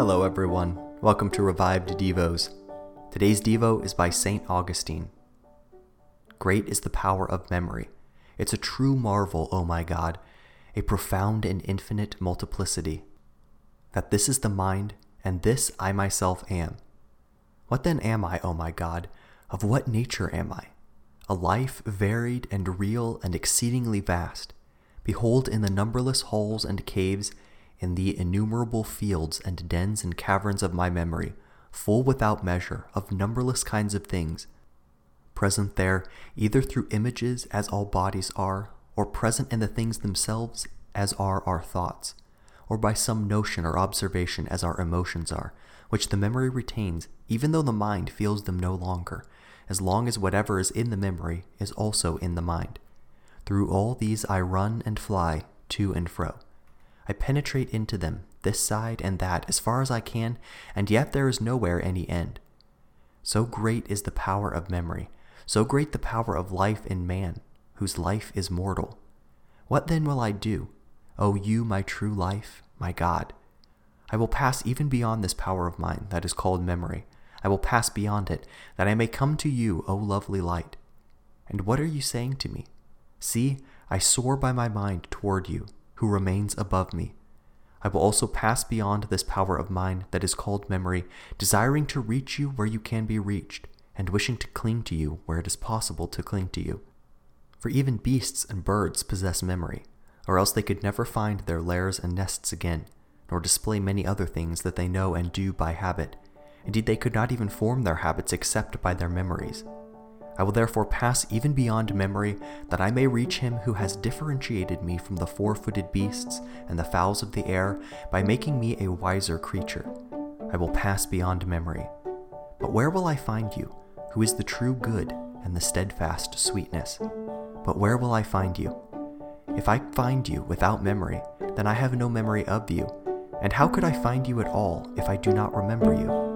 Hello, everyone. Welcome to Revived Devos. Today's Devo is by St. Augustine. Great is the power of memory. It's a true marvel, O my God, a profound and infinite multiplicity. That this is the mind, and this I myself am. What then am I, O my God? Of what nature am I? A life varied and real and exceedingly vast. Behold, in the numberless halls and caves, in the innumerable fields and dens and caverns of my memory, full without measure of numberless kinds of things, present there either through images as all bodies are, or present in the things themselves as are our thoughts, or by some notion or observation as our emotions are, which the memory retains even though the mind feels them no longer, as long as whatever is in the memory is also in the mind. Through all these I run and fly to and fro. I penetrate into them, this side and that, as far as I can, and yet there is nowhere any end. So great is the power of memory, so great the power of life in man, whose life is mortal. What then will I do, O you, my true life, my God? I will pass even beyond this power of mine that is called memory. I will pass beyond it, that I may come to you, O lovely light. And what are you saying to me? See, I soar by my mind toward you who remains above me. I will also pass beyond this power of mine that is called memory, desiring to reach you where you can be reached, and wishing to cling to you where it is possible to cling to you. For even beasts and birds possess memory, or else they could never find their lairs and nests again, nor display many other things that they know and do by habit. Indeed, they could not even form their habits except by their memories. I will therefore pass even beyond memory, that I may reach him who has differentiated me from the four footed beasts and the fowls of the air by making me a wiser creature. I will pass beyond memory. But where will I find you, who is the true good and the steadfast sweetness? But where will I find you? If I find you without memory, then I have no memory of you. And how could I find you at all if I do not remember you?